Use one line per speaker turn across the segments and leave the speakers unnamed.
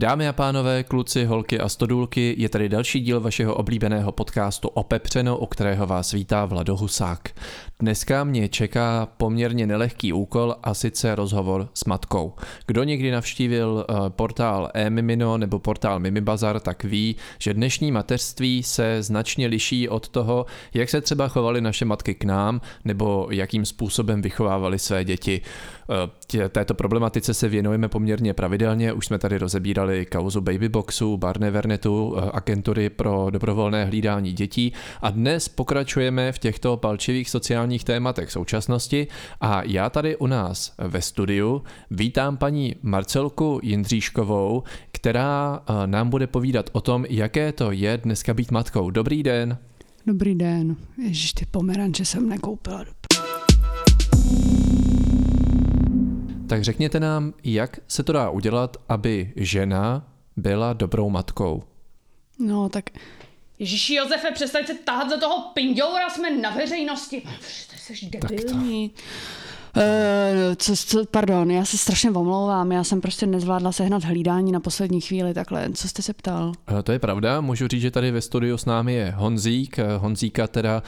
Dámy a pánové, kluci, holky a stodůlky, je tady další díl vašeho oblíbeného podcastu Opepřeno, o kterého vás vítá Vlado Husák. Dneska mě čeká poměrně nelehký úkol a sice rozhovor s matkou. Kdo někdy navštívil eh, portál e-mimino nebo portál Mimibazar, tak ví, že dnešní mateřství se značně liší od toho, jak se třeba chovaly naše matky k nám nebo jakým způsobem vychovávali své děti. Eh, této problematice se věnujeme poměrně pravidelně, už jsme tady rozebírali kauzu Babyboxu, Barnevernetu, eh, agentury pro dobrovolné hlídání dětí a dnes pokračujeme v těchto palčivých sociálních tématech současnosti a já tady u nás ve studiu vítám paní Marcelku Jindříškovou, která eh, nám bude povídat o tom, jaké to je dneska být matkou. Dobrý den.
Dobrý den. Ježiš, ty pomeranče jsem nekoupila.
Tak řekněte nám, jak se to dá udělat, aby žena byla dobrou matkou.
No, tak
Ježíši Josefe, přestaň se tahat za toho pindoura, jsme na veřejnosti. Jsi debilní.
Uh, co, co, pardon, já se strašně omlouvám, já jsem prostě nezvládla sehnat hlídání na poslední chvíli, takhle, co jste se ptal?
Uh, to je pravda, můžu říct, že tady ve studiu s námi je Honzík, eh, Honzíka teda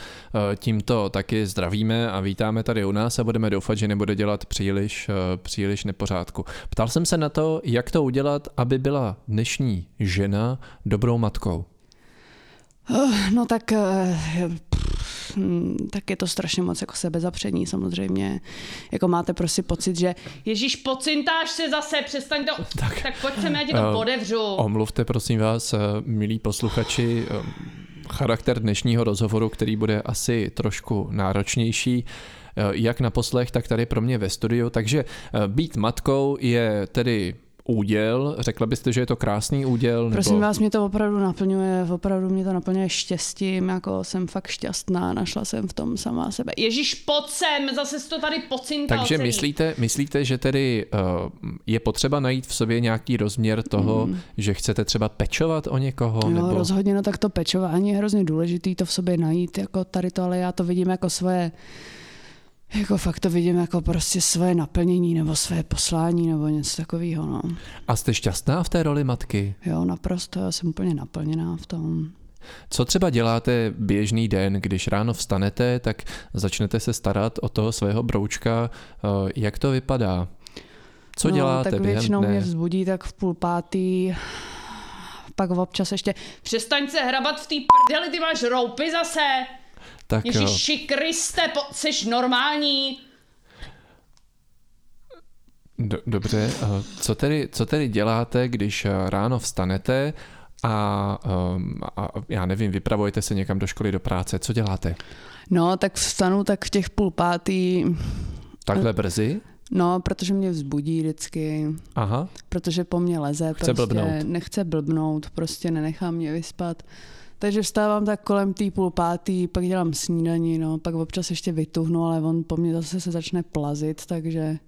tímto taky zdravíme a vítáme tady u nás a budeme doufat, že nebude dělat příliš, příliš nepořádku. Ptal jsem se na to, jak to udělat, aby byla dnešní žena dobrou matkou.
No tak tak je to strašně moc jako sebezapření samozřejmě. Jako máte prostě pocit, že
Ježíš, pocintáš se zase, přestaň to, tak, tak pojď sem, já ti to uh, podevřu.
Omluvte prosím vás, eh, milí posluchači, eh, charakter dnešního rozhovoru, který bude asi trošku náročnější, jak na poslech, tak tady pro mě ve studiu. Takže být matkou je tedy úděl? Řekla byste, že je to krásný úděl?
Nebo... Prosím vás, mě to opravdu naplňuje, opravdu mě to naplňuje štěstím, jako jsem fakt šťastná, našla jsem v tom sama sebe.
Ježíš, pojď sem, zase jsi to tady pocintal
Takže celý. myslíte, myslíte, že tedy uh, je potřeba najít v sobě nějaký rozměr toho, mm. že chcete třeba pečovat o někoho?
No,
nebo...
rozhodně, no tak to pečování je hrozně důležitý to v sobě najít, jako tady to, ale já to vidím jako svoje jako fakt to vidím jako prostě svoje naplnění nebo své poslání nebo něco takového. No.
A jste šťastná v té roli matky?
Jo, naprosto, já jsem úplně naplněná v tom.
Co třeba děláte běžný den, když ráno vstanete, tak začnete se starat o toho svého broučka, eh, jak to vypadá? Co
no,
děláte
tak většinou dne? mě vzbudí tak v půl pátý, pak občas ještě
přestaň se hrabat v té prdeli, ty máš roupy zase. Tak Ježiši Kriste, po, jsi normální?
Do, dobře, co tedy, co tedy děláte, když eh, ráno vstanete a, um, a já nevím, vypravujete se někam do školy, do práce, co děláte?
No, tak vstanu tak v těch půl pátý.
Takhle brzy?
No, protože mě vzbudí vždycky.
Aha.
Protože po mně leze.
Chce prostě, blbnout.
Nechce blbnout, prostě nenechá mě vyspat. Takže vstávám tak kolem tý půl pátý, pak dělám snídaní, no, pak občas ještě vytuhnu, ale on po mně zase se začne plazit, takže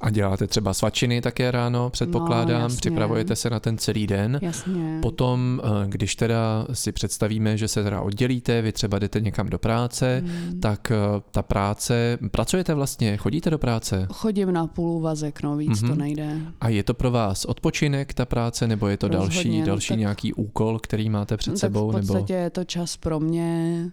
a děláte třeba svačiny také ráno, předpokládám, no, připravujete se na ten celý den.
Jasně.
Potom, eh, když teda si představíme, že se teda oddělíte, vy třeba jdete někam do práce, hmm. tak eh, ta práce, pracujete vlastně, chodíte do práce?
Chodím na půl úvazek, no víc mm-hmm. to mhm. nejde.
A je to pro vás odpočinek ta práce, nebo je to Rozhodně, další, no, další tak, nějaký úkol, který máte před
tak
sebou?
v podstatě
nebo...
je to čas pro mě,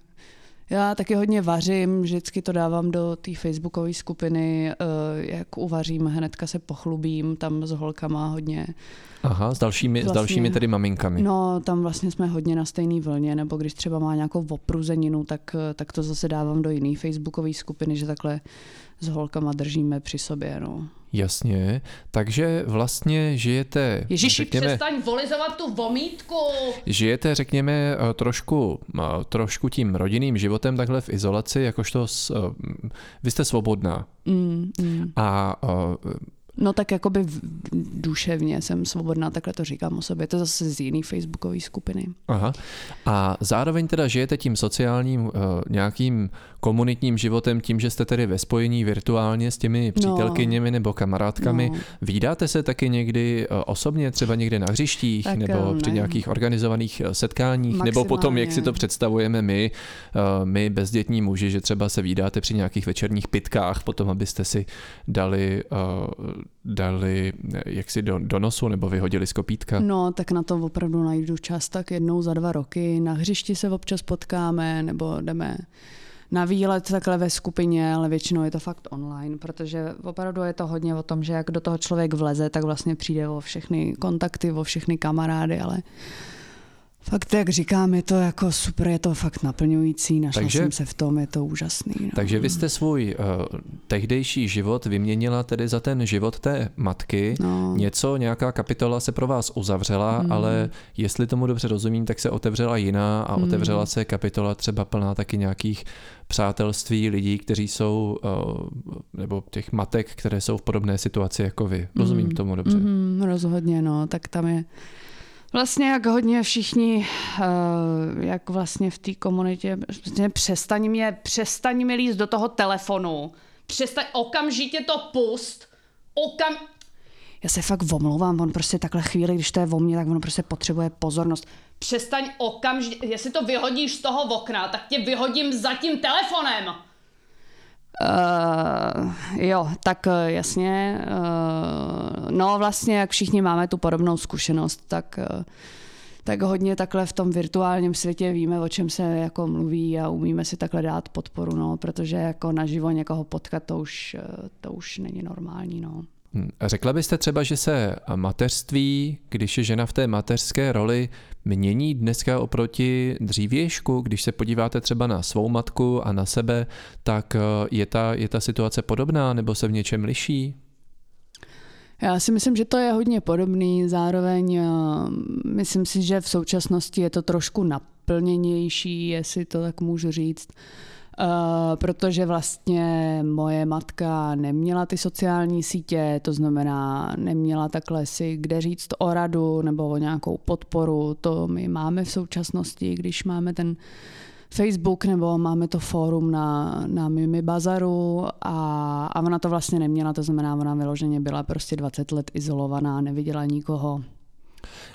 já taky hodně vařím, vždycky to dávám do té facebookové skupiny, eh, jak uvařím, hnedka se pochlubím tam s holkama hodně.
Aha, s dalšími, vlastně, s dalšími tedy maminkami.
No, tam vlastně jsme hodně na stejné vlně, nebo když třeba má nějakou opruzeninu, tak, tak to zase dávám do jiné facebookové skupiny, že takhle s holkama držíme při sobě. No.
Jasně, takže vlastně žijete...
Ježiši, řekněme, přestaň volizovat tu vomítku!
Žijete, řekněme, eh, trošku, eh, trošku tím rodinným životem takhle v izolaci, jakožto s, eh, vy jste svobodná.
Mm, mm.
A
No tak jakoby duševně jsem svobodná, takhle to říkám o sobě. To zase z jiný facebookové skupiny.
Aha. A zároveň teda žijete tím sociálním uh, nějakým komunitním životem tím, že jste tedy ve spojení virtuálně s těmi no. přítelkyněmi no. nebo kamarádkami. No. Vídáte se taky někdy uh, osobně, třeba někde na hřištích tak, nebo ne. při nějakých organizovaných setkáních, Maximálně. nebo potom, jak si to představujeme my, my bezdětní muži, že třeba se vídáte při nějakých večerních pitkách, potom abyste si dali dali jaksi do, do nosu nebo vyhodili z kopítka?
No, tak na to opravdu najdu čas, tak jednou za dva roky. Na hřišti se občas potkáme nebo jdeme na výlet takhle ve skupině, ale většinou je to fakt online, protože opravdu je to hodně o tom, že jak do toho člověk vleze, tak vlastně přijde o všechny kontakty, o všechny kamarády, ale Fakt, jak říkám, je to jako super, je to fakt naplňující, našla takže, jsem se v tom, je to úžasný. No.
Takže vy jste svůj uh, tehdejší život vyměnila tedy za ten život té matky. No. Něco, nějaká kapitola se pro vás uzavřela, mm. ale jestli tomu dobře rozumím, tak se otevřela jiná a mm. otevřela se kapitola třeba plná taky nějakých přátelství lidí, kteří jsou, uh, nebo těch matek, které jsou v podobné situaci jako vy. Rozumím mm. tomu dobře?
Mm, rozhodně, no, tak tam je Vlastně jak hodně všichni, eh, jak vlastně v té komunitě, vlastně přestaň mě, přestaň mi líst do toho telefonu, přestaň, okamžitě to pust, okam... Já se fakt omlouvám, on prostě takhle chvíli, když to je o mně, tak on prostě potřebuje pozornost. Přestaň okamžitě, jestli to vyhodíš z toho okna, tak tě vyhodím za tím telefonem. Uh, jo, tak uh, jasně. Uh, no vlastně, jak všichni máme tu podobnou zkušenost, tak, uh, tak hodně takhle v tom virtuálním světě víme, o čem se jako mluví a umíme si takhle dát podporu, no, protože jako naživo někoho potkat, to už, to už není normální. No.
Hm, řekla byste třeba, že se mateřství, když je žena v té mateřské roli, mění dneska oproti dřívějšku? Když se podíváte třeba na svou matku a na sebe, tak eh, je ta, je ta situace podobná nebo se v něčem liší?
Já si myslím, že to je hodně podobný, zároveň eh, myslím si, že v současnosti je to trošku naplněnější, jestli to tak můžu říct. Uh, protože vlastně moje matka neměla ty sociální sítě, to znamená neměla takhle si kde říct o radu nebo o nějakou podporu. To my máme v současnosti, když máme ten Facebook nebo máme to fórum na, na Mimi Bazaru a, a ona to vlastně neměla, to znamená, ona vyloženě byla prostě 20 let izolovaná, neviděla nikoho.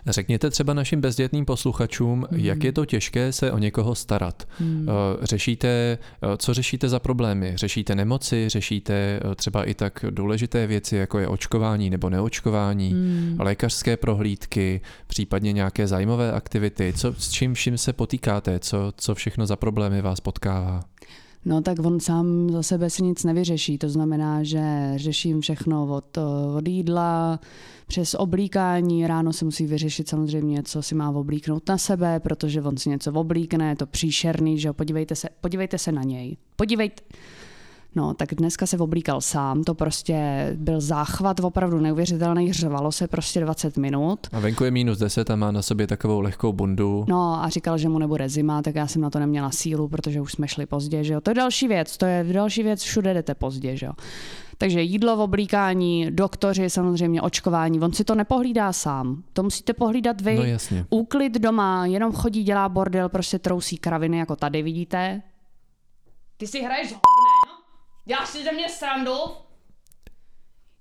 Řekněte třeba našim bezdětným posluchačům, mm. jak je to těžké se o někoho starat. Mm. Řešíte, eh, co řešíte za problémy? Řešíte nemoci, řešíte eh, třeba i tak důležité věci, jako je očkování nebo neočkování, mm. lékařské prohlídky, případně nějaké zájmové aktivity. Co, s čím vším se potýkáte? Co, co všechno za problémy vás potkává?
No tak on sám za sebe si nic nevyřeší. To znamená, že řeším všechno od, od jídla, přes oblíkání. Ráno se musí vyřešit samozřejmě, co si má oblíknout na sebe, protože on si něco oblíkne, je to příšerný, že podívejte se, podívejte se na něj. Podívejte, No, tak dneska se oblíkal sám, to prostě byl záchvat opravdu neuvěřitelný, řvalo se prostě 20 minut.
A venku je minus 10 a má na sobě takovou lehkou bundu.
No a říkal, že mu nebude zima, tak já jsem na to neměla sílu, protože už jsme šli pozdě, že jo. To je další věc, to je další věc, všude jdete pozdě, že jo. Takže jídlo v oblíkání, doktoři, samozřejmě očkování, on si to nepohlídá sám. To musíte pohlídat vy.
No jasně.
Úklid doma, jenom chodí, dělá bordel, prostě trousí kraviny, jako tady vidíte. Ty si hraješ Děláš si ze mě srandu?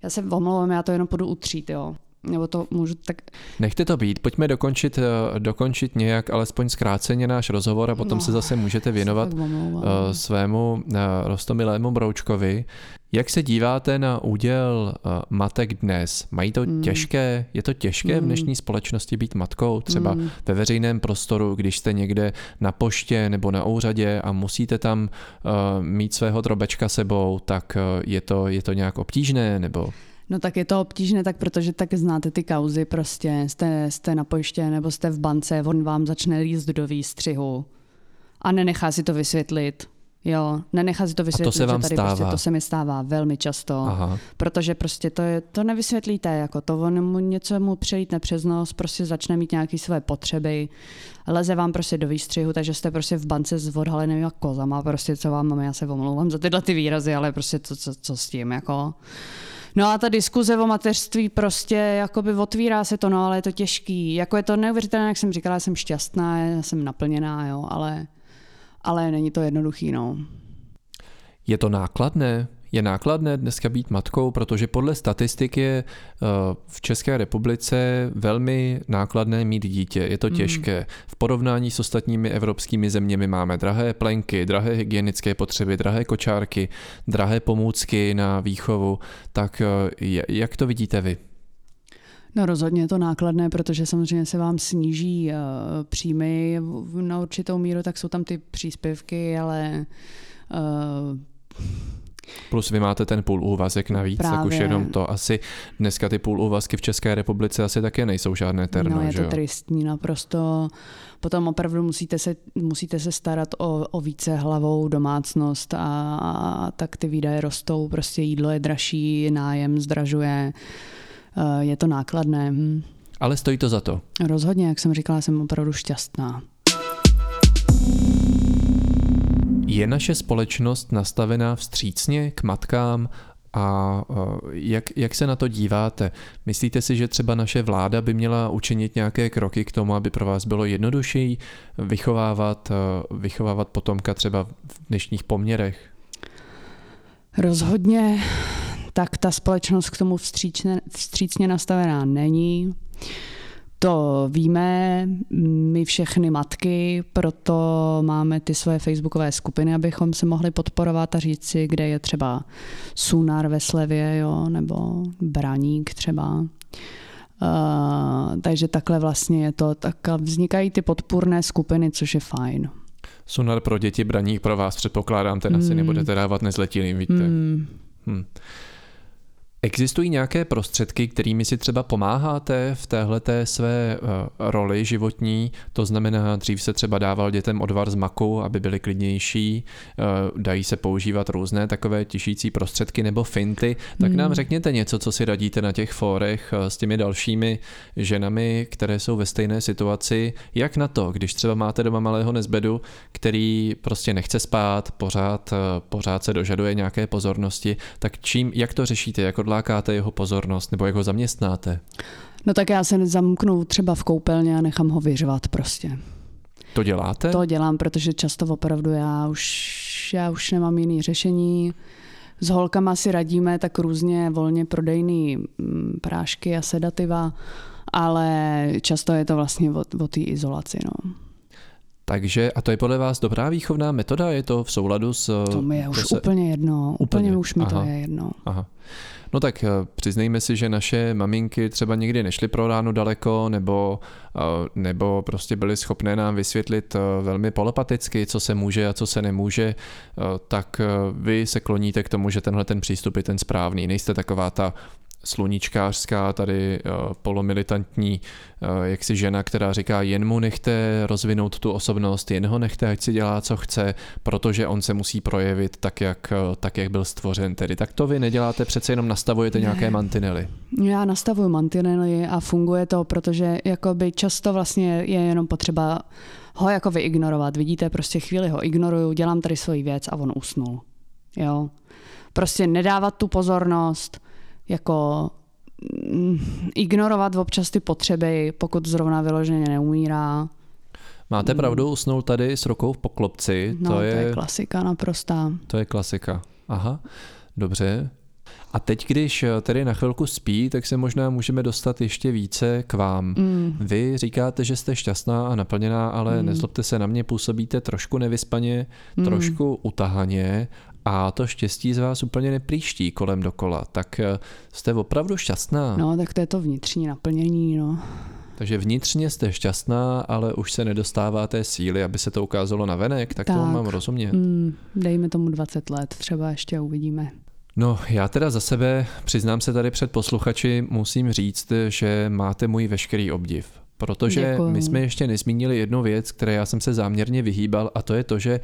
Já se omlouvám, já to jenom půjdu utřít, jo. Nebo to můžu tak...
Nechte to být, pojďme dokončit, eh, dokončit nějak alespoň zkráceně náš rozhovor a potom no, se zase můžete věnovat eh, svému eh, rostomilému broučkovi. Jak se díváte na úděl matek dnes? Mají to mm. těžké? Je to těžké mm. v dnešní společnosti být matkou? Třeba mm. ve veřejném prostoru, když jste někde na poště nebo na úřadě a musíte tam uh, mít svého drobečka sebou, tak uh, je, to, je to nějak obtížné? Nebo...
No tak je to obtížné, tak protože tak znáte ty kauzy, prostě jste, jste na poště nebo jste v bance, on vám začne líst do výstřihu a nenechá si to vysvětlit. Jo, nenechá si to vysvětlit,
a to se vám
že tady
stává.
Prostě to se mi stává velmi často, Aha. protože prostě to, je, to nevysvětlíte, jako to on mu něco mu přejít přes nos, prostě začne mít nějaké své potřeby, leze vám prostě do výstřihu, takže jste prostě v bance s odhalenými kozama, prostě co vám máme, já se omlouvám za tyhle ty výrazy, ale prostě co, co, co s tím, jako. No a ta diskuze o mateřství prostě jakoby otvírá se to, no ale je to těžký. Jako je to neuvěřitelné, jak jsem říkala, jsem šťastná, já jsem naplněná, jo, ale, ale není to jednoduchý, no.
Je to nákladné? Je nákladné dneska být matkou, protože podle statistik je eh, v České republice velmi nákladné mít dítě. Je to hmm. těžké. V porovnání s ostatními evropskými zeměmi máme drahé plenky, drahé hygienické potřeby, drahé kočárky, drahé pomůcky na výchovu. Tak eh, jak to vidíte vy?
No rozhodně je to nákladné, protože samozřejmě se vám sníží uh, příjmy na určitou míru, tak jsou tam ty příspěvky, ale uh,
Plus vy máte ten půl úvazek navíc, Právě. tak už jenom to asi dneska ty půl úvazky v České republice asi také nejsou žádné terno.
No je
to
tristní naprosto. Potom opravdu musíte se, musíte se starat o, o více hlavou domácnost a, a tak ty výdaje rostou, prostě jídlo je dražší, nájem zdražuje, eh, je to nákladné. Hm.
Ale stojí to za to.
Rozhodně, jak jsem říkala, jsem opravdu šťastná.
Je naše společnost nastavená vstřícně k matkám a jak, jak se na to díváte? Myslíte si, že třeba naše vláda by měla učinit nějaké kroky k tomu, aby pro vás bylo jednodušší vychovávat, vychovávat potomka třeba v dnešních poměrech?
Rozhodně tak ta společnost k tomu vstřícně, vstřícně nastavená není. To víme, my všechny matky, proto máme ty svoje facebookové skupiny, abychom se mohli podporovat a říct si, kde je třeba Sunar ve Slevě, jo, nebo Braník třeba. Uh, takže takhle vlastně je to, tak vznikají ty podpůrné skupiny, což je fajn.
Sunar pro děti, Braník pro vás předpokládám, ten mm. asi nebudete dávat nezletilým, víte. Mm. Hmm. Existují nějaké prostředky, kterými si třeba pomáháte v téhleté své uh, roli životní? To znamená, dřív se třeba dával dětem odvar z maku, aby byly klidnější, uh, dají se používat různé takové těšící prostředky nebo finty. Tak hmm. nám řekněte něco, co si radíte na těch fórech uh, s těmi dalšími ženami, které jsou ve stejné situaci. Jak na to, když třeba máte doma malého nezbedu, který prostě nechce spát, pořád, pořád se dožaduje nějaké pozornosti, tak čím, jak to řešíte? Jako odlákáte jeho pozornost nebo jak ho zaměstnáte?
No tak já se zamknu třeba v koupelně a nechám ho vyřvat prostě.
To děláte?
To dělám, protože často opravdu já už, já už nemám jiný řešení. S holkama si radíme tak různě volně prodejný mm, prášky a sedativa, ale často je to vlastně o, o té izolaci. No.
Takže, a to je podle vás dobrá výchovná metoda? Je to v souladu s...
To mi je už se... úplně jedno. Úplně, úplně už mi Aha. to je jedno. Aha.
No tak eh, přiznejme si, že naše maminky třeba nikdy nešly pro ráno daleko, nebo, eh, nebo prostě byly schopné nám vysvětlit eh, velmi polepaticky, co se může a co se nemůže, tak vy se kloníte k tomu, že tenhle ten přístup je ten správný. Nejste taková ta sluníčkářská, tady uh, polomilitantní uh, jaksi žena, která říká, jen mu nechte rozvinout tu osobnost, jen ho nechte, ať si dělá, co chce, protože on se musí projevit tak, jak, uh, tak, jak byl stvořen. Tedy tak to vy neděláte, přece jenom nastavujete ne. nějaké mantinely.
Já nastavuju mantinely a funguje to, protože jakoby často vlastně je jenom potřeba ho jako vyignorovat. Vidíte, prostě chvíli ho ignoruju, dělám tady svoji věc a on usnul. Jo. Prostě nedávat tu pozornost, jako mm, ignorovat občas ty potřeby, pokud zrovna vyloženě neumírá.
Máte pravdu, usnul tady s rukou v poklopci.
No, to, je, to je klasika naprostá.
To je klasika. Aha, dobře. A teď, když tedy na chvilku spí, tak se možná můžeme dostat ještě více k vám. Mm. Vy říkáte, že jste šťastná a naplněná, ale mm. nezlobte se na mě, působíte trošku nevyspaně, mm. trošku utahaně a to štěstí z vás úplně nepříští kolem dokola, tak eh, jste opravdu šťastná.
No, tak to je to vnitřní naplnění, no.
Takže vnitřně jste šťastná, ale už se nedostává té síly, aby se to ukázalo na venek, tak, tak. to mám rozumět. Mm,
dejme tomu 20 let, třeba ještě uvidíme.
No, já teda za sebe, přiznám se tady před posluchači, musím říct, že máte můj veškerý obdiv. Protože Děkuju. my jsme ještě nezmínili jednu věc, které já jsem se záměrně vyhýbal, a to je to, že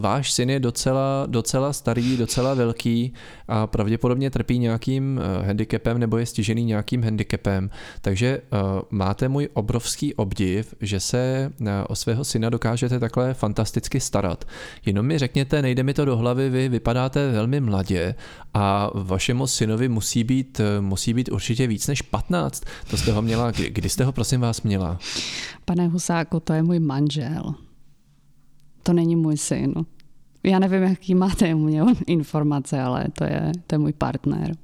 váš syn je docela, docela starý, docela velký a pravděpodobně trpí nějakým eh, handicapem nebo je stižený nějakým handicapem. Takže eh, máte můj obrovský obdiv, že se o svého syna dokážete takhle fantasticky starat. Jenom mi řekněte, nejde mi to do hlavy, vy vypadáte velmi mladě a vašemu synovi musí být, musí být určitě víc než 15. To jste ho měla, kdy jste ho prosím vás měla?
Pane Husáku, to je můj manžel to není můj syn. Já nevím, jaký máte u mě informace, ale to je, to je můj partner.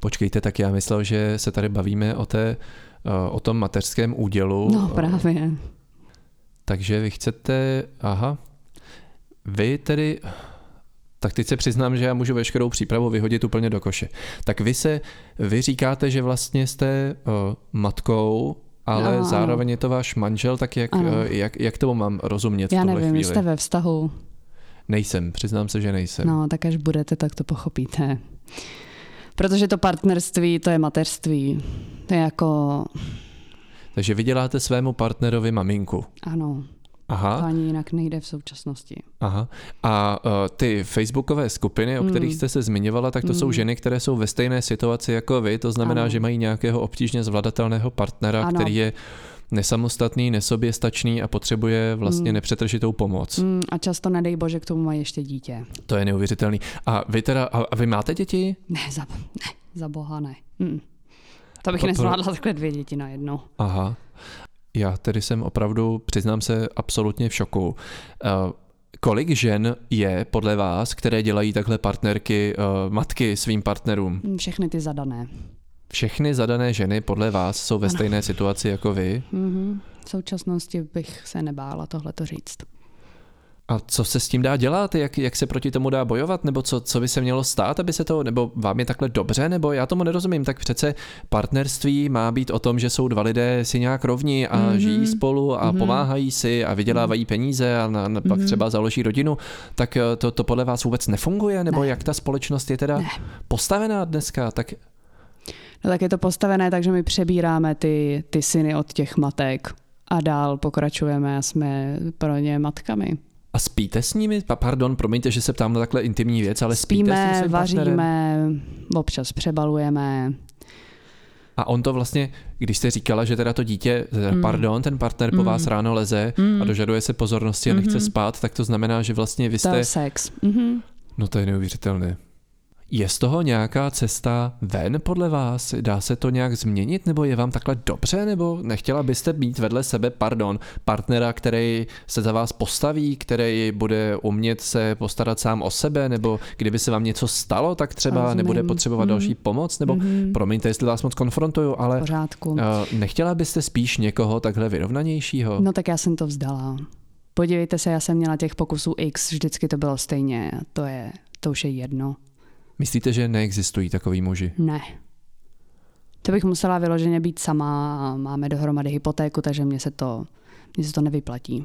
Počkejte, tak já myslel, že se tady bavíme o, té, eh, o tom mateřském údělu.
No právě.
Takže vy chcete, aha, vy tedy, tak teď se přiznám, že já můžu veškerou přípravu vyhodit úplně do koše. Tak vy se, vy říkáte, že vlastně jste uh, matkou, ale no, zároveň je to váš manžel, tak jak, uh, jak, jak tomu mám rozumět
Já
v
nevím,
chvíli?
jste ve vztahu.
Nejsem, přiznám se, že nejsem.
No, tak až budete, tak to pochopíte. Protože to partnerství, to je mateřství. To je jako...
Takže vyděláte svému partnerovi maminku.
Ano.
Aha.
To ani jinak nejde v současnosti.
Aha. A uh, ty facebookové skupiny, o kterých mm. jste se zmiňovala, tak to mm. jsou ženy, které jsou ve stejné situaci jako vy, to znamená, ano. že mají nějakého obtížně zvladatelného partnera, ano. který je nesamostatný, nesoběstačný a potřebuje vlastně mm. nepřetržitou pomoc.
Mm, a často, nedej bože, k tomu mají ještě dítě.
To je neuvěřitelný. A vy teda, a, a vy máte děti?
Ne, za, ne, za boha ne. Mm. To bych to, nezvládla takhle dvě děti najednou.
Aha. Já tedy jsem opravdu, přiznám se, absolutně v šoku. Uh, kolik žen je podle vás, které dělají takhle partnerky, uh, matky svým partnerům?
Všechny ty zadané.
Všechny zadané ženy podle vás jsou ve ano. stejné situaci jako vy?
Mm-hmm. V současnosti bych se nebála tohle to říct.
A co se s tím dá dělat? Jak, jak se proti tomu dá bojovat? Nebo co, co by se mělo stát, aby se to, nebo vám je takhle dobře? Nebo já tomu nerozumím. Tak přece partnerství má být o tom, že jsou dva lidé si nějak rovní a mm-hmm. žijí spolu a mm-hmm. pomáhají si a vydělávají peníze a na, na, pak mm-hmm. třeba založí rodinu. Tak eh, to, to podle vás vůbec nefunguje? Nebo ne. jak ta společnost je teda ne. postavená dneska? Tak
No tak je to postavené tak, že my přebíráme ty, ty syny od těch matek a dál pokračujeme a jsme pro ně matkami.
A spíte s nimi? Pardon, promiňte, že se ptám na takhle intimní věc, ale
spíte
Spíme,
s tím vaříme, partnerem? občas přebalujeme.
A on to vlastně, když jste říkala, že teda to dítě, mm. pardon, ten partner po mm. vás ráno leze mm. a dožaduje se pozornosti a nechce mm-hmm. spát, tak to znamená, že vlastně vy jste... To
je sex. Mm-hmm.
No to je neuvěřitelné. Je z toho nějaká cesta ven podle vás? Dá se to nějak změnit, nebo je vám takhle dobře, nebo nechtěla byste mít vedle sebe, pardon, partnera, který se za vás postaví, který bude umět se postarat sám o sebe, nebo kdyby se vám něco stalo, tak třeba Rozumím. nebude potřebovat mm. další pomoc, nebo mm-hmm. promiňte, jestli vás moc konfrontuju, ale
Pořádku.
Eh, nechtěla byste spíš někoho takhle vyrovnanějšího?
No tak já jsem to vzdala. Podívejte se, já jsem měla těch pokusů X, vždycky to bylo stejně, to je, to už je jedno.
Myslíte, že neexistují takový muži?
Ne. To bych musela vyloženě být sama a máme dohromady hypotéku, takže mě se to, mě se to nevyplatí.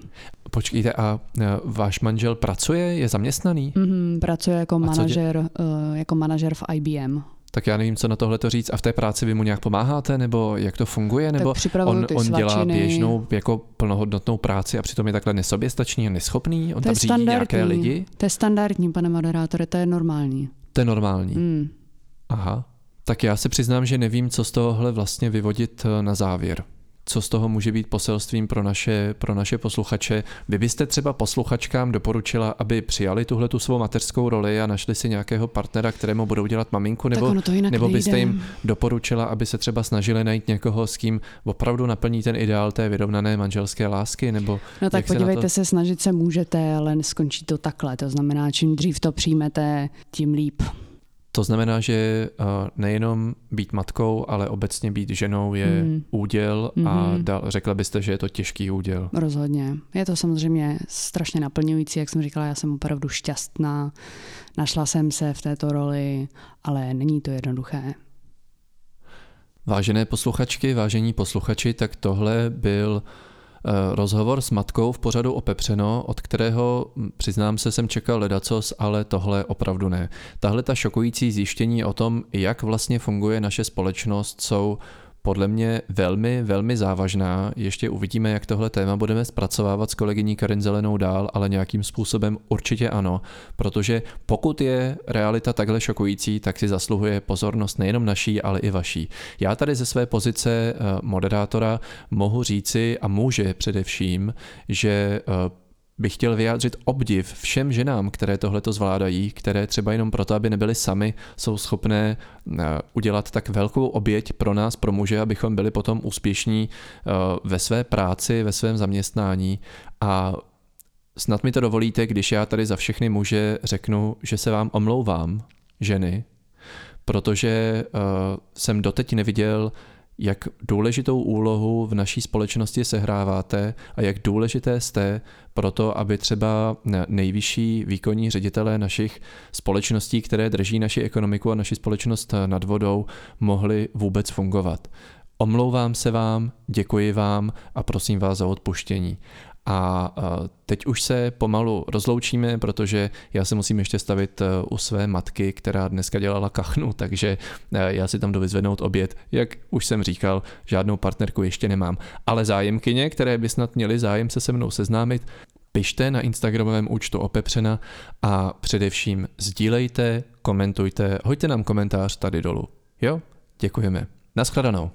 Počkejte, a e, váš manžel pracuje, je zaměstnaný?
Mm-hmm, pracuje jako manažer, uh, jako manažer v IBM.
Tak já nevím, co na tohle to říct. A v té práci vy mu nějak pomáháte, nebo jak to funguje? Nebo on, on dělá běžnou jako plnohodnotnou práci a přitom je takhle nesoběstačný a neschopný? On to tam řídí nějaké lidi?
To je standardní, pane moderátore, to je normální.
To je normální. Mm. Aha. Tak já se přiznám, že nevím, co z tohohle vlastně vyvodit eh, na závěr. Co z toho může být poselstvím pro naše, pro naše posluchače? Vy byste třeba posluchačkám doporučila, aby přijali tuhle tu svou mateřskou roli a našli si nějakého partnera, kterému budou dělat maminku, nebo, nebo byste nejde. jim doporučila, aby se třeba snažili najít někoho, s kým opravdu naplní ten ideál té vyrovnané manželské lásky? Nebo
no tak podívejte se, to... se, snažit se můžete, ale skončí to takhle. To znamená, čím dřív to přijmete, tím líp.
To znamená, že eh, nejenom být matkou, ale obecně být ženou je mm. úděl a mm-hmm. dal, řekla byste, že je to těžký úděl.
Rozhodně. Je to samozřejmě strašně naplňující, jak jsem říkala, já jsem opravdu šťastná, našla jsem se v této roli, ale není to jednoduché.
Vážené posluchačky, vážení posluchači, tak tohle byl Eh, rozhovor s matkou v pořadu Opepřeno, od kterého, hm, přiznám se, jsem čekal ledacos, ale tohle opravdu ne. Tahle ta šokující zjištění o tom, jak vlastně funguje naše společnost, jsou podle mě velmi, velmi závažná. Ještě uvidíme, jak tohle téma budeme zpracovávat s kolegyní Karin Zelenou dál, ale nějakým způsobem určitě ano, protože pokud je realita takhle šokující, tak si zasluhuje pozornost nejenom naší, ale i vaší. Já tady ze své pozice eh, moderátora mohu říci a může především, že eh, bych chtěl vyjádřit obdiv všem ženám, které tohle to zvládají, které třeba jenom proto, aby nebyly sami, jsou schopné eh, udělat tak velkou oběť pro nás, pro muže, abychom byli potom úspěšní eh, ve své práci, ve svém zaměstnání. A snad mi to dovolíte, když já tady za všechny muže řeknu, že se vám omlouvám, ženy, protože uh, jsem doteď neviděl, jak důležitou úlohu v naší společnosti sehráváte a jak důležité jste pro to, aby třeba nejvyšší výkonní ředitelé našich společností, které drží naši ekonomiku a naši společnost nad vodou, mohli vůbec fungovat. Omlouvám se vám, děkuji vám a prosím vás za odpuštění. A teď už se pomalu rozloučíme, protože já se musím ještě stavit e, u své matky, která dneska dělala kachnu, takže e, já si tam jdu vyzvednout oběd. Jak už jsem říkal, žádnou partnerku ještě nemám. Ale zájemkyně, které by snad měly zájem se se mnou seznámit, pište na Instagramovém účtu Opepřena a především sdílejte, komentujte, hoďte nám komentář tady dolů. Jo? Děkujeme. Naschledanou.